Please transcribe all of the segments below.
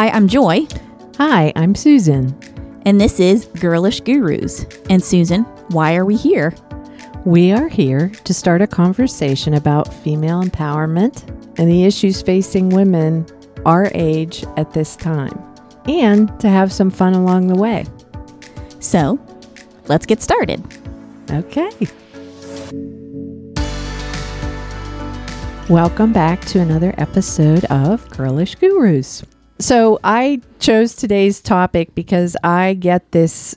Hi, I'm Joy, Hi, I'm Susan. and this is Girlish Gurus. And Susan, why are we here? We are here to start a conversation about female empowerment and the issues facing women our age at this time, and to have some fun along the way. So, let's get started. Okay. Welcome back to another episode of Girlish Gurus. So, I chose today's topic because I get this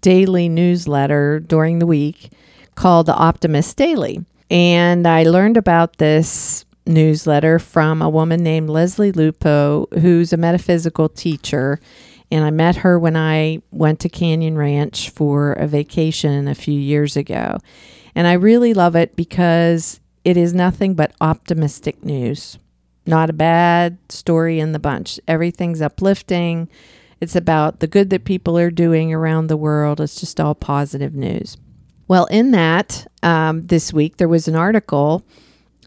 daily newsletter during the week called the Optimist Daily. And I learned about this newsletter from a woman named Leslie Lupo, who's a metaphysical teacher. And I met her when I went to Canyon Ranch for a vacation a few years ago. And I really love it because it is nothing but optimistic news. Not a bad story in the bunch. Everything's uplifting. It's about the good that people are doing around the world. It's just all positive news. Well, in that, um, this week, there was an article,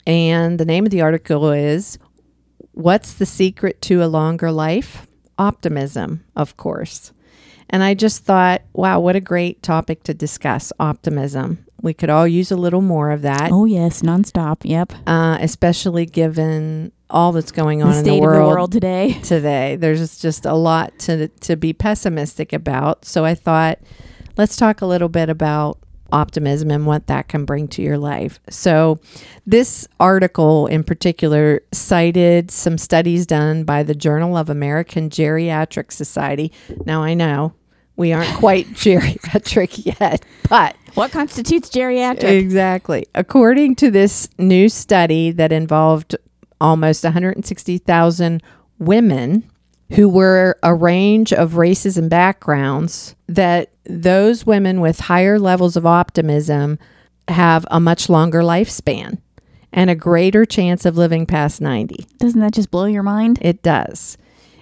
and the name of the article is What's the Secret to a Longer Life? Optimism, of course. And I just thought, wow, what a great topic to discuss optimism. We could all use a little more of that, Oh, yes, nonstop. Yep. uh, especially given all that's going on The in the of world, the world today. today. There's just a lot to to be pessimistic about. So I thought, let's talk a little bit about optimism and what that can bring to your life. So this article in particular cited some studies done by the Journal of American Geriatric Society. Now I know we aren't quite geriatric yet, but What constitutes geriatric? Exactly. According to this new study that involved almost 160,000 women who were a range of races and backgrounds, that those women with higher levels of optimism have a much longer lifespan and a greater chance of living past 90. Doesn't that just blow your mind? It does.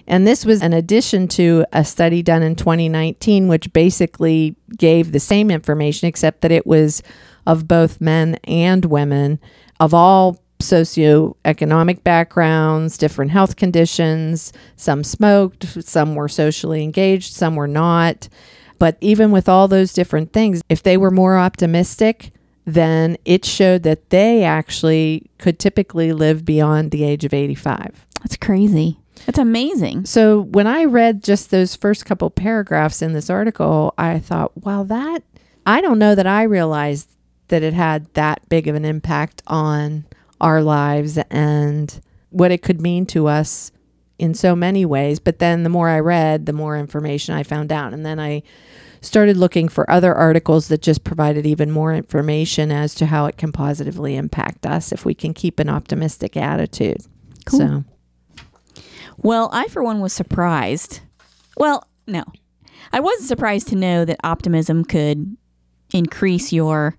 And this was an addition to a study done in 2019, which basically gave the same information, except that it was of both men and women of all socioeconomic backgrounds, different health conditions. Some smoked, some were socially engaged, some were not. But even with all those different things, if they were more optimistic, then it showed that they actually could typically live beyond the age of 85. That's crazy. That's amazing. So when I read just those first couple paragraphs in this article, I thought, wow, that I don't know that I realized that it had that big of an impact on our lives and what it could mean to us in so many ways. But then the more I read, the more information I found out. And then I started looking for other articles that just provided even more information as to how it can positively impact us if we can keep an optimistic attitude. Cool. So Well, I, for one, was surprised. Well, no. I wasn't surprised to know that optimism could increase your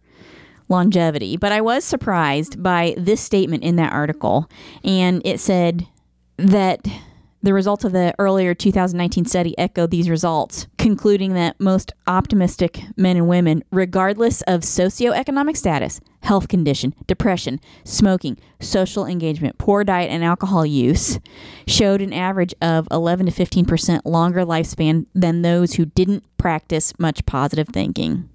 longevity, but I was surprised by this statement in that article. And it said that the results of the earlier 2019 study echoed these results, concluding that most optimistic men and women, regardless of socioeconomic status, health condition, depression, smoking, social engagement, poor diet, and alcohol use, showed an average of 11 to 15% longer lifespan than those who didn't practice much positive thinking.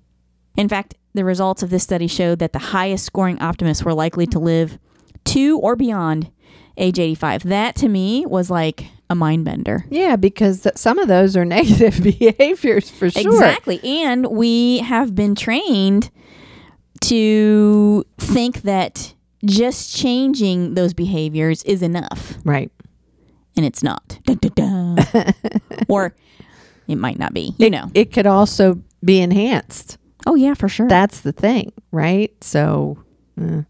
In fact, the results of this study showed that the highest scoring optimists were likely to live to or beyond age 85. That to me was like a mind bender. Yeah, because th- some of those are negative behaviors for sure. Exactly. And we have been trained to think that just changing those behaviors is enough, Right. and it's not. Dun, dun, dun. or it might not be, you it, know. It could also be enhanced. Oh, yeah, for sure. That's the thing, right? So uh,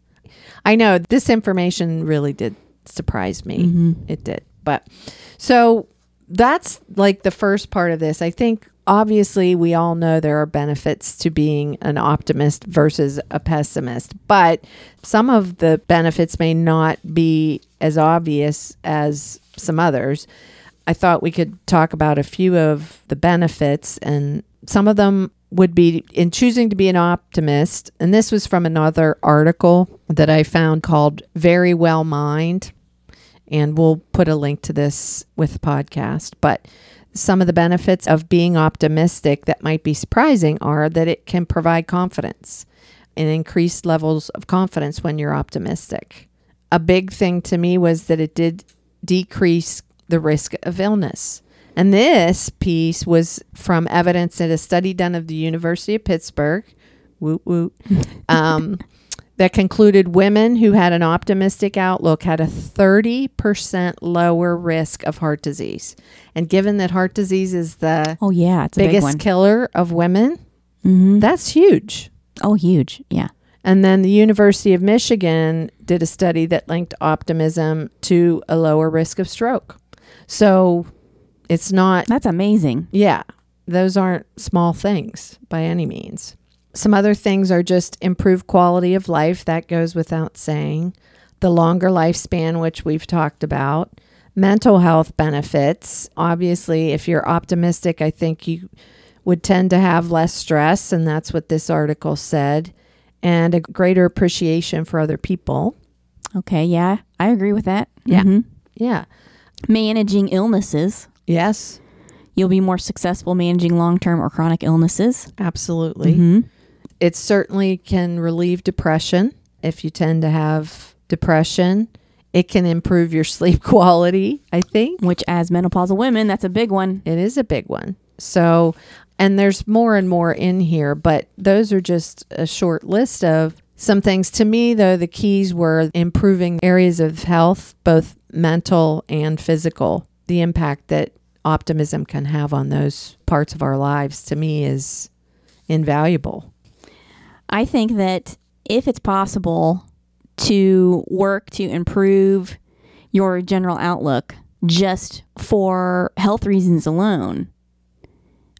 I know this information really did surprise me. Mm-hmm. It did. But so that's like the first part of this. I think obviously we all know there are benefits to being an optimist versus a pessimist, but some of the benefits may not be as obvious as some others. I thought we could talk about a few of the benefits, and some of them would be in choosing to be an optimist. And this was from another article that I found called Verywell Mind. And we'll put a link to this with the podcast. But some of the benefits of being optimistic that might be surprising are that it can provide confidence and increased levels of confidence when you're optimistic. A big thing to me was that it did decrease the risk of illness. And this piece was from evidence at a study done of the University of Pittsburgh, woot woot, um, that concluded women who had an optimistic outlook had a 30% lower risk of heart disease. And given that heart disease is the Oh yeah, it's a big biggest killer of women, hmm that's huge. Oh, huge. Yeah. And then the University of Michigan did a study that linked optimism to a lower risk of stroke. So it's not, That's amazing. yeah, those aren't small things by any means. Some other things are just improved quality of life. That goes without saying. The longer lifespan, which we've talked about. Mental health benefits. Obviously, if you're optimistic, I think you would tend to have less stress. And that's what this article said. And a greater appreciation for other people. Okay. Yeah, I agree with that. Yeah. Mhm. Yeah. Managing illnesses. Yes, You'll be more successful managing long term or chronic illnesses. absolutely. Mhm. it certainly can relieve depression if you tend to have depression. It can improve your sleep quality, I think. Which, as menopausal women, that's a big one. It is a big one. So, and there's more and more in here, but those are just a short list of some things. To me, though, the keys were improving areas of health, both mental and physical. The impact that optimism can have on those parts of our lives, to me, is invaluable. I think that if it's possible to work to improve your general outlook just for health reasons alone,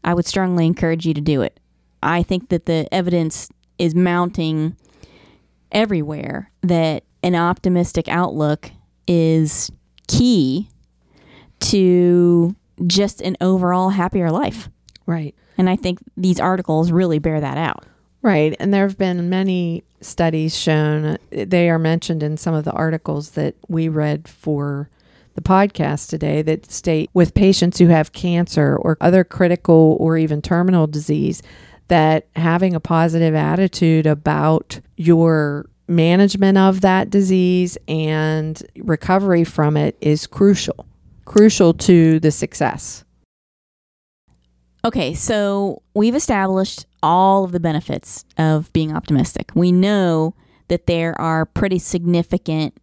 I would strongly encourage you to do it. I think that the evidence is mounting everywhere that an optimistic outlook is key to just an overall happier life. Right. And I think these articles really bear that out. Right. And there have been many studies shown, they are mentioned in some of the articles that we read for the podcast today that state with patients who have cancer or other critical or even terminal disease that having a positive attitude about your management of that disease and recovery from it is crucial, crucial to the success. Okay, so we've established all of the benefits of being optimistic. We know that there are pretty significant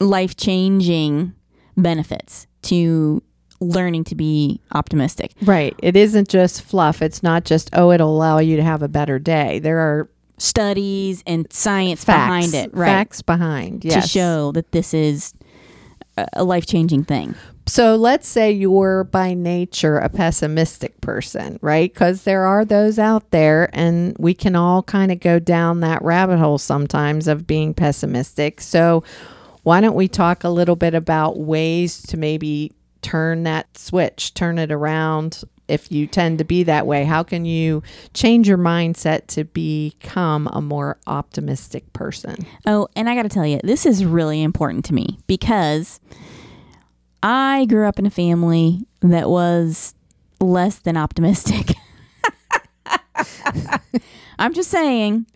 life changing benefits to learning to be optimistic. Right. It isn't just fluff. It's not just, oh, it'll allow you to have a better day. There are Studies and science facts behind it, right? Facts behind, yes. To show that this is a- a life changing thing. So let's say you're by nature a pessimistic person, right? Because there are those out there, and we can all kind of go down that rabbit hole sometimes of being pessimistic. So why don't we talk a little bit about ways to maybe turn that switch, turn it around? If you tend to be that way, how can you change your mindset to become a more optimistic person? Oh, and I got to tell you, this is really important to me because I grew up in a family that was less than optimistic. I'm just saying,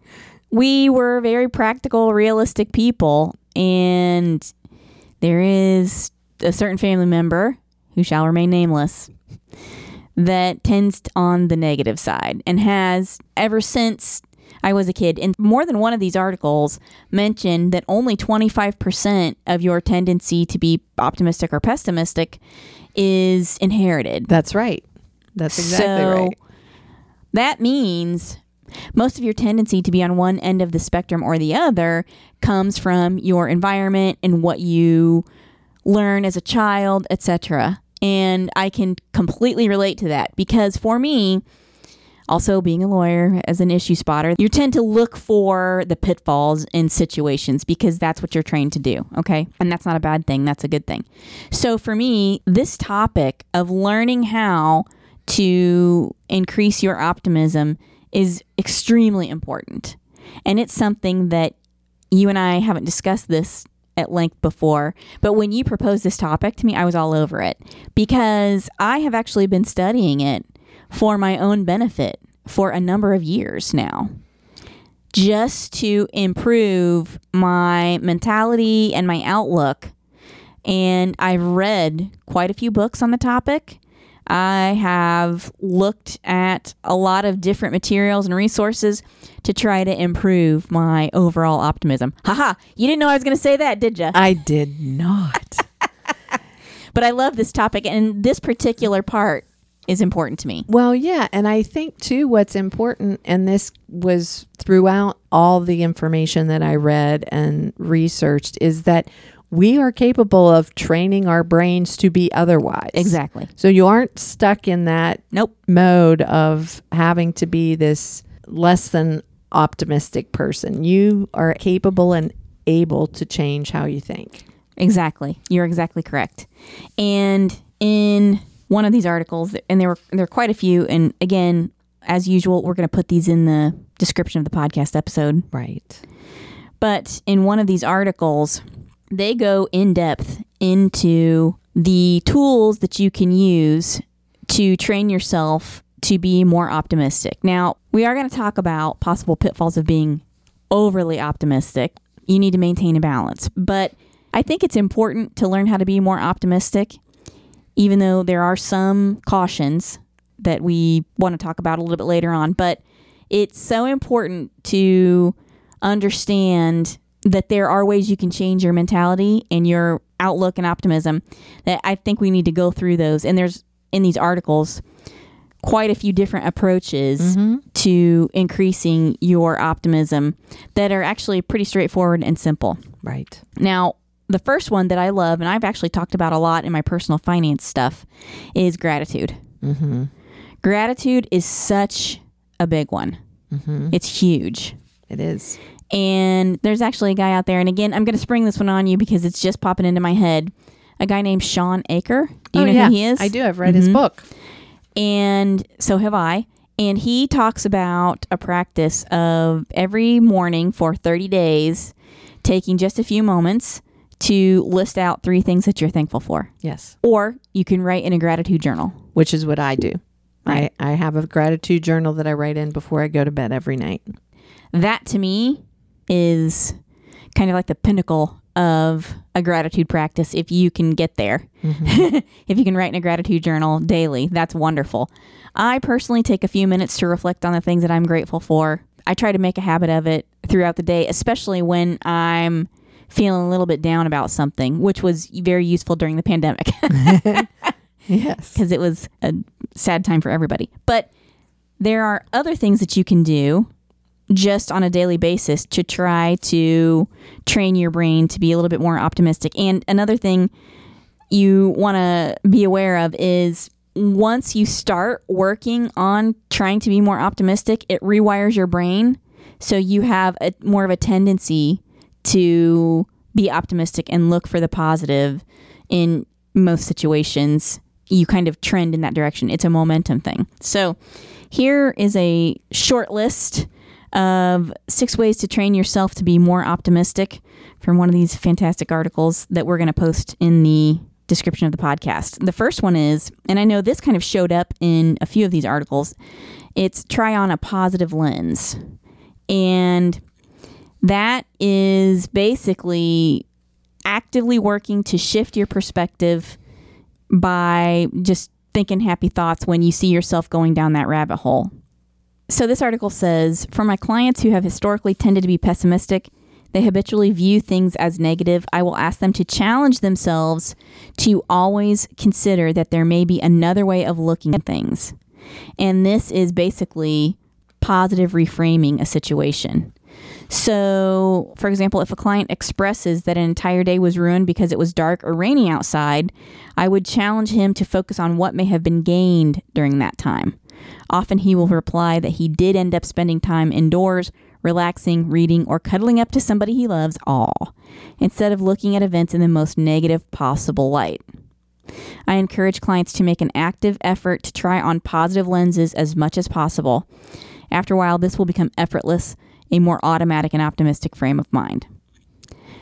we were very practical, realistic people, and there is a certain family member who shall remain nameless that tends on the negative side and has ever since I was a kid. And more than one of these articles mentioned that only 25% of your tendency to be optimistic or pessimistic is inherited. That's right. That's exactly so right. that means most of your tendency to be on one end of the spectrum or the other comes from your environment and what you learn as a child, etc. And I can completely relate to that because for me, also being a lawyer as an issue spotter, you tend to look for the pitfalls in situations because that's what you're trained to do, okay? And that's not a bad thing, that's a good thing. So for me, this topic of learning how to increase your optimism is extremely important. And it's something that you and I haven't discussed this at length before, but when you proposed this topic to me, I was all over it because I have actually been studying it for my own benefit for a number of years now. Just to improve my mentality and my outlook. And I've read quite a few books on the topic. I have looked at a lot of different materials and resources to try to improve my overall optimism. Haha, you didn't know I was going to say that, did you? I did not. But I love this topic, and this particular part is important to me. well, yeah. And I think, too, what's important, and this was throughout all the information that I read and researched, is that we are capable of training our brains to be otherwise. Exactly. So you aren't stuck in that Nope. mode of having to be this less than optimistic person. You are capable and able to change how you think. Exactly. You're exactly correct. And in one of these articles, and there were there are quite a few, and again, as usual, we're going to put these in the description of the podcast episode. Right. But in one of these articles, they go in depth into the tools that you can use to train yourself to be more optimistic. Now, we are going to talk about possible pitfalls of being overly optimistic. You need to maintain a balance. But I think it's important to learn how to be more optimistic, even though there are some cautions that we want to talk about a little bit later on. But it's so important to understand that there are ways you can change your mentality and your outlook and optimism that I think we need to go through those. And there's in these articles quite a few different approaches mm-hmm. to increasing your optimism that are actually pretty straightforward and simple. Right. Now, the first one that I love, and I've actually talked about a lot in my personal finance stuff, is gratitude. Mm-hmm. Gratitude is such a big one. Mm-hmm. It's huge. It is. And there's actually a guy out there, and again, I'm going to spring this one on you because it's just popping into my head. A guy named Shawn Achor. Do you oh, know yeah. who he is? I do. I've read his Mhm. book. And so have I. And he talks about a practice of every morning for 30 days, taking just a few moments to list out three things that you're thankful for. Yes. Or you can write in a gratitude journal. Which is what I do. Right. I, I have a gratitude journal that I write in before I go to bed every night. That to me is kind of like the pinnacle of a gratitude practice if you can get there. Mm-hmm. if you can write in a gratitude journal daily, that's wonderful. I personally take a few minutes to reflect on the things that I'm grateful for. I try to make a habit of it throughout the day, especially when I'm feeling a little bit down about something, which was very useful during the pandemic Yes. because it was a sad time for everybody. But there are other things that you can do just on a daily basis to try to train your brain to be a little bit more optimistic. And another thing you want to be aware of is once you start working on trying to be more optimistic, it rewires your brain so you have a more of a tendency to be optimistic and look for the positive in most situations. You kind of trend in that direction. It's a momentum thing. So, here is a short list of six ways to train yourself to be more optimistic from one of these fantastic articles that we're going to post in the description of the podcast. The first one is, and I know this kind of showed up in a few of these articles, it's try on a positive lens. And that is basically actively working to shift your perspective by just thinking happy thoughts when you see yourself going down that rabbit hole. So, this article says For my clients who have historically tended to be pessimistic, they habitually view things as negative. I will ask them to challenge themselves to always consider that there may be another way of looking at things. And this is basically positive reframing a situation. So, for example, if a client expresses that an entire day was ruined because it was dark or rainy outside, I would challenge him to focus on what may have been gained during that time. Often he will reply that he did end up spending time indoors, relaxing, reading, or cuddling up to somebody he loves, all, instead of looking at events in the most negative possible light. I encourage clients to make an active effort to try on positive lenses as much as possible. After a while, this will become effortless, a more automatic and optimistic frame of mind.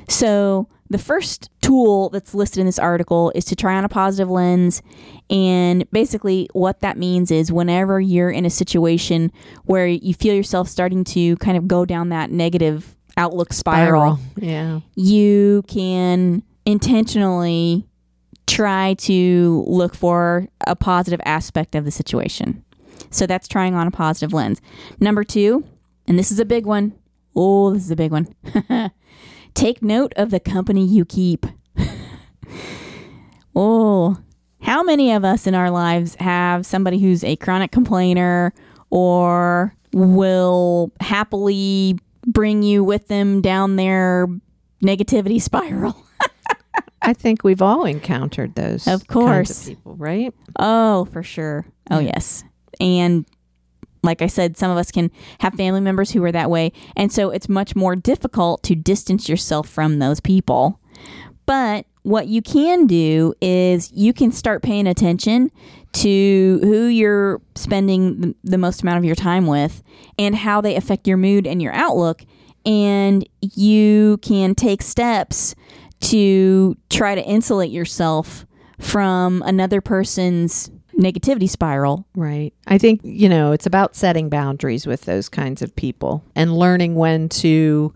So, the first tool that's listed in this article is to try on a positive lens. And basically, what that means is whenever you're in a situation where you feel yourself starting to kind of go down that negative outlook spiral, Yeah. you can intentionally try to look for a positive aspect of the situation. So that's trying on a positive lens. Number two, and this is a big one. Oh, this is a big one. Take note of the company you keep. oh, how many of us in our lives have somebody who's a chronic complainer or will happily bring you with them down their negativity spiral? I think we've all encountered those. Of kinds course. people, right? Oh, for sure. Oh, yes. And like I said, some of us can have family members who are that way. And so it's much more difficult to distance yourself from those people. But what you can do is you can start paying attention to who you're spending the, most amount of your time with and how they affect your mood and your outlook. And you can take steps to try to insulate yourself from another person's negativity spiral. Right. I think, you know, it's about setting boundaries with those kinds of people and learning when to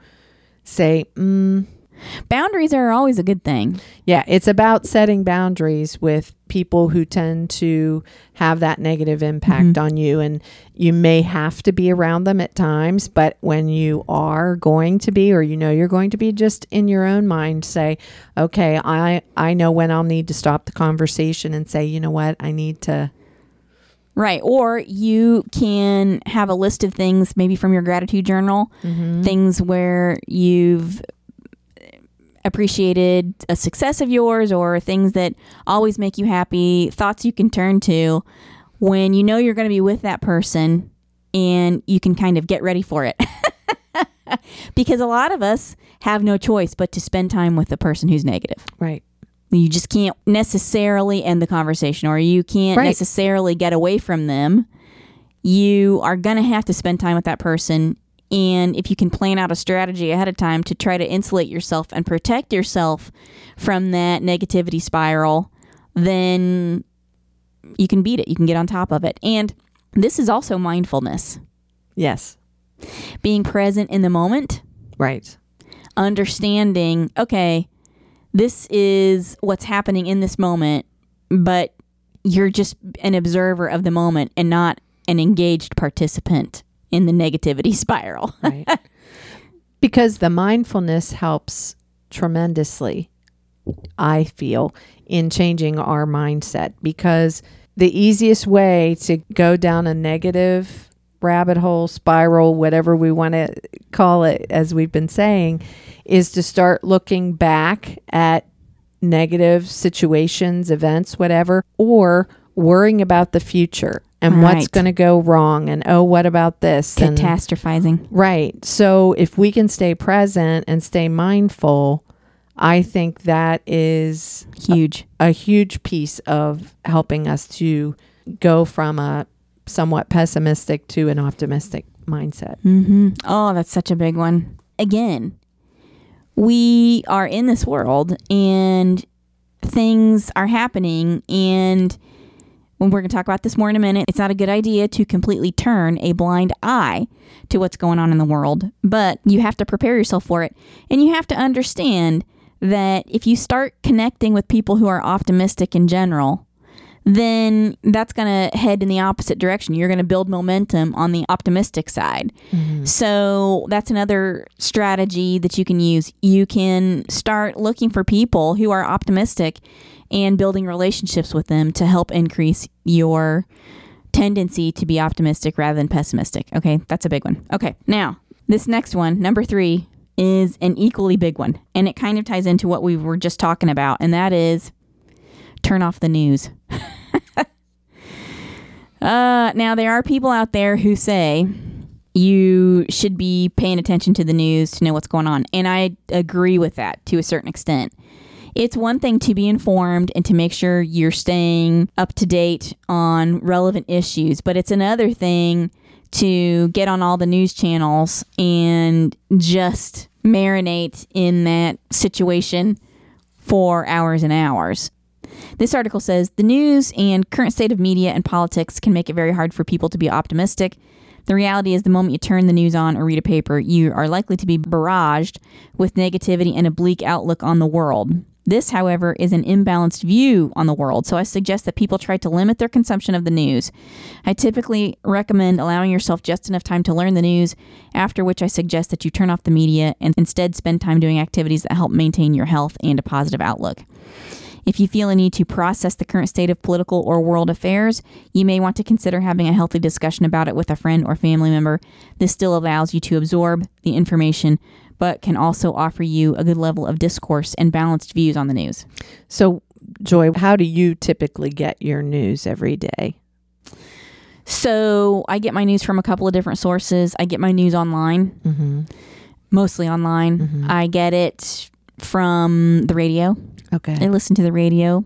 say, mm, Boundaries are always a good thing. yeah, it's about setting boundaries with people who tend to have that negative impact mm-hmm. on you. And you may have to be around them at times, but when you are going to be, or you know you're going to be, just in your own mind, say, okay, I, I know when I'll need to stop the conversation and say, you know what, I need to. Right. Or you can have a list of things, maybe from your gratitude journal, mm-hmm. things where you've appreciated a success of yours or things that always make you happy, thoughts you can turn to when you know you're going to be with that person and you can kind of get ready for it. because a lot of us have no choice but to spend time with the person who's negative. Right. You just can't necessarily end the conversation or you can't Right. necessarily get away from them. You are going to have to spend time with that person. And if you can plan out a strategy ahead of time to try to insulate yourself and protect yourself from that negativity spiral, then you can beat it. You can get on top of it. And this is also mindfulness Yes. being present in the moment Right. understanding, okay, this is what's happening in this moment, but you're just an observer of the moment and not an engaged participant in the negativity spiral. Right. because the mindfulness helps tremendously, I feel, in changing our mindset. Because the easiest way to go down a negative rabbit hole, spiral, whatever we want to call it, as we've been saying, is to start looking back at negative situations, events, whatever, or worrying about the future and what's going to go wrong and oh what about this and Catastrophizing. Right. So if we can stay present and stay mindful, I think that is Huge. a huge piece of helping us to go from a somewhat pessimistic to an optimistic mindset. hmm Oh, that's such a big one. Again, we are in this world and things are happening and when we're going to talk about this more in a minute, it's not a good idea to completely turn a blind eye to what's going on in the world, but you have to prepare yourself for it. And you have to understand that if you start connecting with people who are optimistic in general, then that's going to head in the opposite direction. You're going to build momentum on the optimistic side. Mm-hmm. So that's another strategy that you can use. You can start looking for people who are optimistic and building relationships with them to help increase your tendency to be optimistic rather than pessimistic. Okay, that's a big one. Okay, now this next one, number three, is an equally big one. And it kind of ties into what we were just talking about, and that is turn off the news. uh, now, there are people out there who say you should be paying attention to the news to know what's going on. And I agree with that to a certain extent. It's one thing to be informed and to make sure you're staying up to date on relevant issues, but it's another thing to get on all the news channels and just marinate in that situation for hours and hours. This article says the news and current state of media and politics can make it very hard for people to be optimistic. The reality is, the moment you turn the news on or read a paper, you are likely to be barraged with negativity and a bleak outlook on the world. This, however, is an imbalanced view on the world, so I suggest that people try to limit their consumption of the news. I typically recommend allowing yourself just enough time to learn the news, after which I suggest that you turn off the media and instead spend time doing activities that help maintain your health and a positive outlook. If you feel a need to process the current state of political or world affairs, you may want to consider having a healthy discussion about it with a friend or family member. This still allows you to absorb the information, but can also offer you a good level of discourse and balanced views on the news. So, Joy, how do you typically get your news every day? So, I get my news from a couple of different sources. I get my news online, Mm-hmm. mostly online. Mhm. I get it from the radio. Okay. I listen to the radio.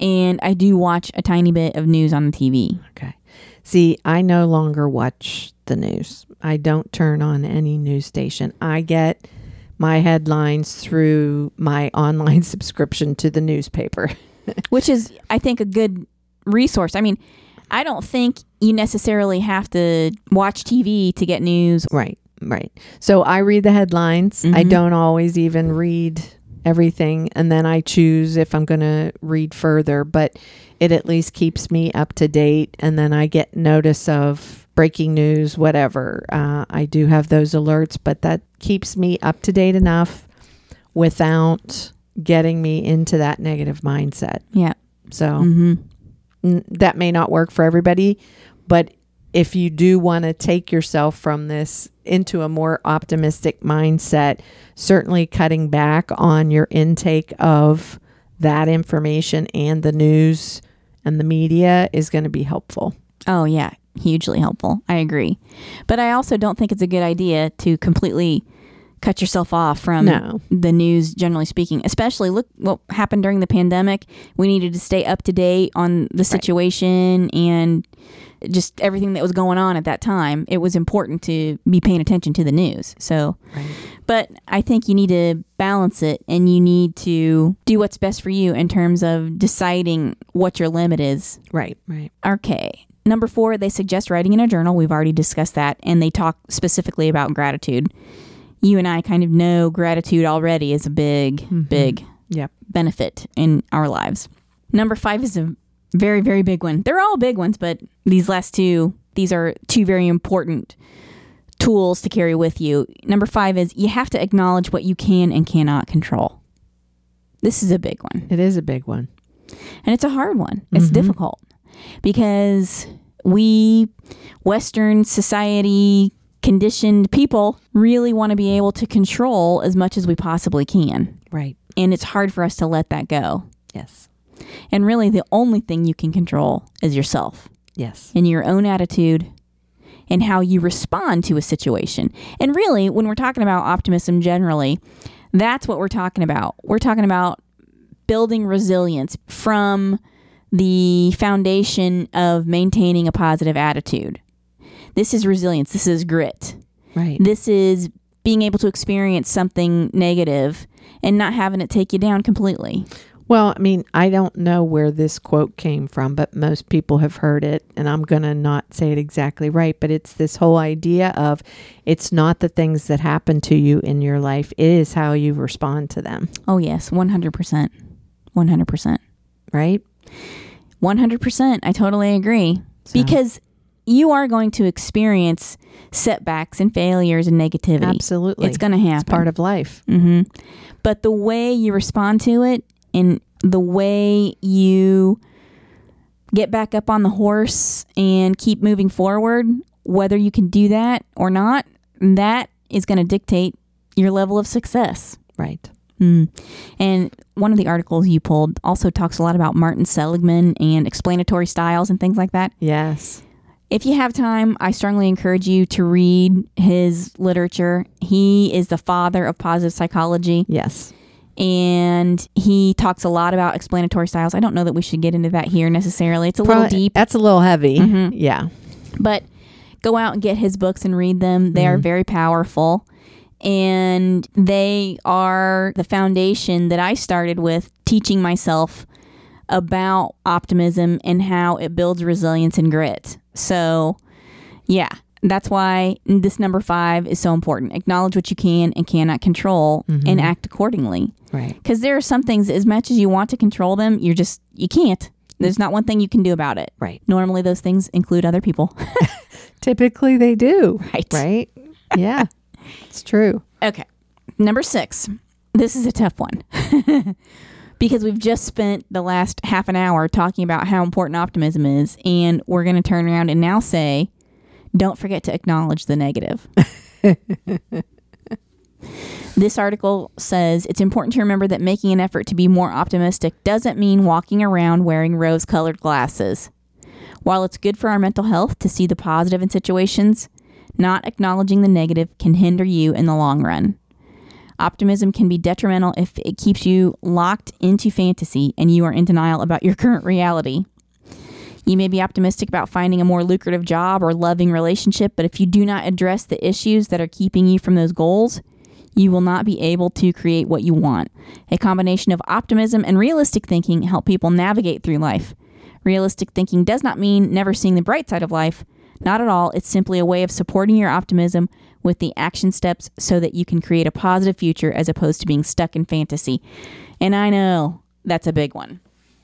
And I do watch a tiny bit of news on the TV. Okay. See, I no longer watch the news. I don't turn on any news station. I get my headlines through my online subscription to the newspaper. which is I think a good resource. I mean, I don't think you necessarily have to watch TV to get news. Right, right. So I read the headlines. I Mhm. don't always even read everything. And then I choose if I'm going to read further, but it at least keeps me up to date. And then I get notice of breaking news, whatever. Uh, I do have those alerts, but that keeps me up to date enough without getting me into that negative mindset. Yeah. So Mm-hmm. n- that may not work for everybody, but if you do want to take yourself from this into a more optimistic mindset, certainly cutting back on your intake of that information and the news and the media is going to be helpful. Oh yeah, hugely helpful. I agree, but I also don't think it's a good idea to completely cut yourself off from No. the news generally speaking especially look what happened during the pandemic we needed to stay up to date on the situation and just everything that was going on at that time it was important to be paying attention to the news so Right. but I think you need to balance it and you need to do what's best for you in terms of deciding what your limit is. Right. Right. Okay. Number four, they suggest writing in a journal. We've already discussed that. And they talk specifically about gratitude. You and I kind of know gratitude already is a big, mm-hmm. big Yep. benefit in our lives. Number five is a very, very big one. They're all big ones, but these last two, these are two very important tools to carry with you. Number five is you have to acknowledge what you can and cannot control. This is a big one. It is a big one. And it's a hard one. It's mm-hmm. difficult because we, Western society conditioned people, really want to be able to control as much as we possibly can. Right. And it's hard for us to let that go. Yes. And really, the only thing you can control is yourself Yes. and your own attitude and how you respond to a situation. And really, when we're talking about optimism generally, that's what we're talking about. We're talking about building resilience from the foundation of maintaining a positive attitude. This is resilience, this is grit. Right. This is being able to experience something negative and not having it take you down completely. Well, I mean, I don't know where this quote came from, but most people have heard it, and I'm going to not say it exactly right, but it's this whole idea of it's not the things that happen to you in your life, it is how you respond to them, Oh, yes, 100%. 100%. right? 100%. I totally agree. So- Because you are going to experience setbacks and failures and negativity. Absolutely. It's going to happen. It's part of life. hmm But the way you respond to it and the way you get back up on the horse and keep moving forward, whether you can do that or not, that is going to dictate your level of success. Right. Mm. And one of the articles you pulled also talks a lot about Martin Seligman and explanatory styles and things like that. Yes. If you have time, I strongly encourage you to read his literature. He is the father of positive psychology Yes. and he talks a lot about explanatory styles. I don't know that we should get into that here necessarily. It's a Probably- little deep, That's a little heavy. Mhm. Yeah. but go out and get his books and read them. They are very powerful. and they are the foundation that I started with teaching myself about optimism and how it builds resilience and grit. So, yeah, that's why this number five is so important. Acknowledge what you can and cannot control mm-hmm. and act accordingly. Right. Because there are some things, as much as you want to control them, you're just, you can't. There's not one thing you can do about it. Right. Normally, those things include other people. Typically they do. right. Right? Yeah. it's true. Okay. Number six. This is a tough one. because we've just spent the last half an hour talking about how important optimism is. And we're going to turn around and now say, don't forget to acknowledge the negative. this article says it's important to remember that making an effort to be more optimistic doesn't mean walking around wearing rose colored glasses. While it's good for our mental health to see the positive in situations, not acknowledging the negative can hinder you in the long run. Optimism can be detrimental if it keeps you locked into fantasy and you are in denial about your current reality. You may be optimistic about finding a more lucrative job or loving relationship, but if you do not address the issues that are keeping you from those goals, you will not be able to create what you want. A combination of optimism and realistic thinking help people navigate through life. Realistic thinking does not mean never seeing the bright side of life. Not at all. It's simply a way of supporting your optimism with the action steps so that you can create a positive future as opposed to being stuck in fantasy. And I know that's a big one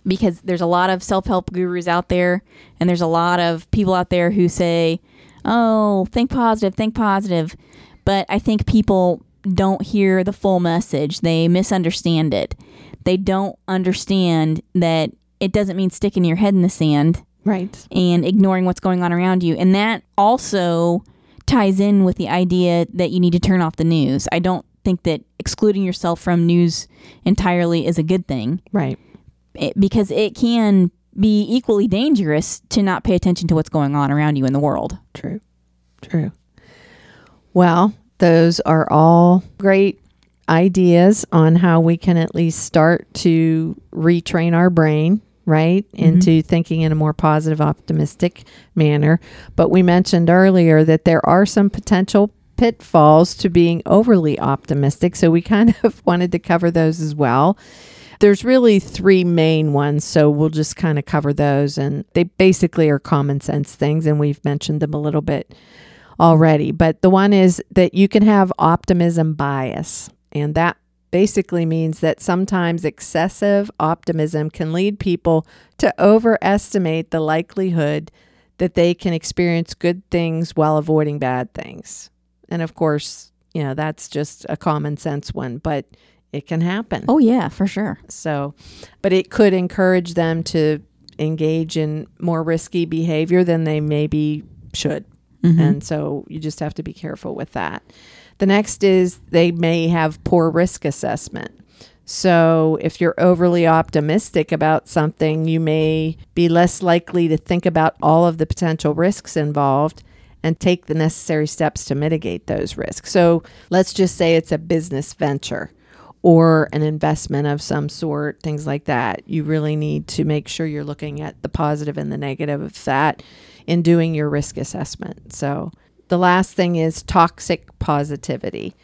because there's a lot of self help gurus out there, and there's a lot of people out there who say, oh, think positive, think positive. But I think people don't hear the full message, they misunderstand it. They don't understand that it doesn't mean sticking your head in the sand Right. and ignoring what's going on around you. And that also ties in with the idea that you need to turn off the news. I don't think that excluding yourself from news entirely is a good thing Right. it, because it can be equally dangerous to not pay attention to what's going on around you in the world. True. True. Well, those are all great ideas on how we can at least start to retrain our brain, right, mm-hmm. into thinking in a more positive, optimistic manner. But we mentioned earlier that there are some potential pitfalls to being overly optimistic. So we kind of wanted to cover those as well. There's really three main ones, so we'll just kind of cover those. And they basically are common sense things, and we've mentioned them a little bit already. But the one is that you can have optimism bias, and that basically means that sometimes excessive optimism can lead people to overestimate the likelihood that they can experience good things while avoiding bad things. And of course, you know, that's just a common sense one, but it can happen. Oh, yeah, for sure. So, but it could encourage them to engage in more risky behavior than they maybe should. Mm-hmm. And so you just have to be careful with that. The next is they may have poor risk assessment. So, if you're overly optimistic about something, you may be less likely to think about all of the potential risks involved and take the necessary steps to mitigate those risks. So, let's just say it's a business venture or an investment of some sort, things like that. You really need to make sure you're looking at the positive and the negative of that in doing your risk assessment. So, the last thing is toxic positivity.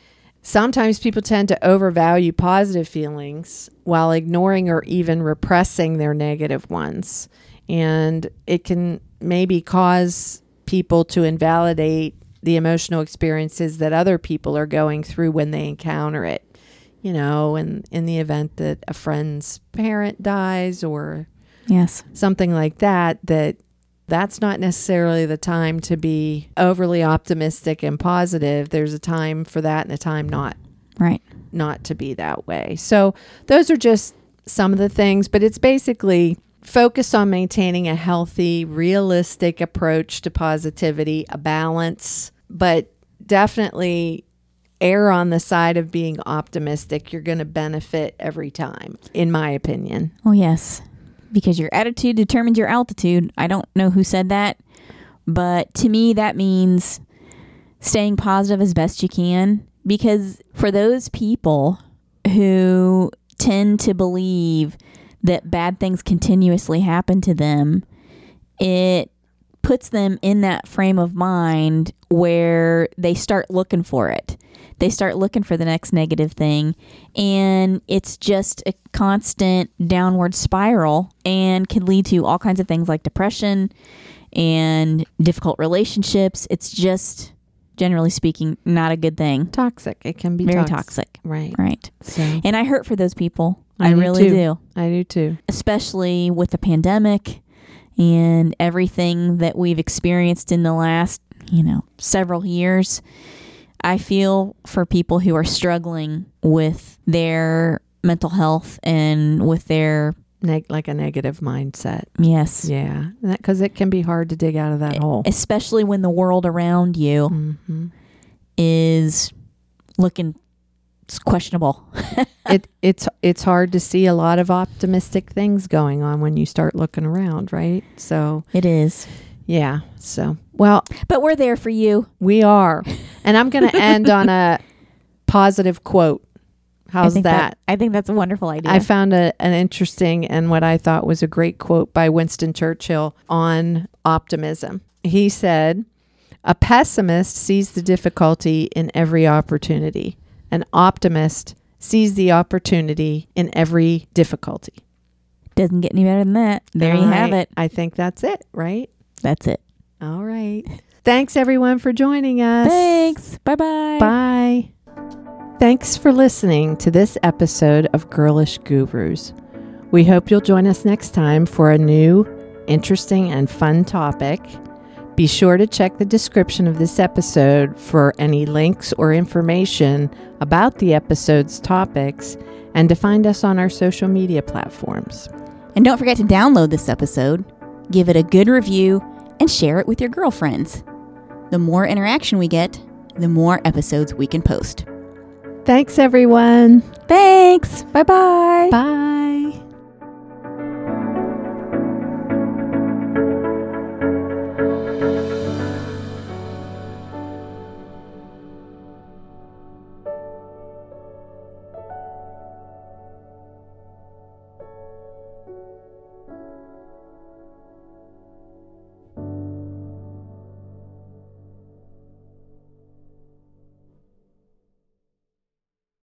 Sometimes people tend to overvalue positive feelings while ignoring or even repressing their negative ones. And it can maybe cause people to invalidate the emotional experiences that other people are going through when they encounter it. You know, in, in the event that a friend's parent dies or Yes. something like that, that that's not necessarily the time to be overly optimistic and positive. There's a time for that and a time not Right. not to be that way. So those are just some of the things, but it's basically focus on maintaining a healthy, realistic approach to positivity, a balance, but definitely err on the side of being optimistic. You're going to benefit every time, in my opinion. Oh, yes. Because your attitude determines your altitude. I don't know who said that, but to me, that means staying positive as best you can. Because for those people who tend to believe that bad things continuously happen to them, it puts them in that frame of mind where they start looking for it. They start looking for the next negative thing. And it's just a constant downward spiral and can lead to all kinds of things like depression and difficult relationships. It's just, generally speaking, not a good thing. Toxic. It can be Very toxic. toxic. Right. Right. So And I hurt for those people. I I, do really too. do. I do too. Especially with the pandemic and everything that we've experienced in the last, you know, several years. I feel for people who are struggling with their mental health and with their, Neg- like a negative mindset. yes, Yeah. Because it can be hard to dig out of that hole. especially when the world around you hmm is looking questionable. it it's it's hard to see a lot of optimistic things going on when you start looking around, right? So It is. yeah. So well, But we're there for you. we are, and I'm going to end on a positive quote. How's think that? I think that's a wonderful idea. I found a, an interesting and what I thought was a great quote by Winston Churchill on optimism. He said, A pessimist sees the difficulty in every opportunity, an optimist sees the opportunity in every difficulty. Doesn't get any better than that. There you All have it. I think that's it, right? That's it. All right. Thanks, everyone, for joining us. Thanks. Bye bye. Bye. Thanks for listening to this episode of Girlish Gurus. We hope you'll join us next time for a new, interesting, and fun topic. Be sure to check the description of this episode for any links or information about the episode's topics and to find us on our social media platforms. And don't forget to download this episode, give it a good review, and share it with your girlfriends. The more interaction we get, the more episodes we can post. Thanks, everyone. Thanks. Bye bye. Bye.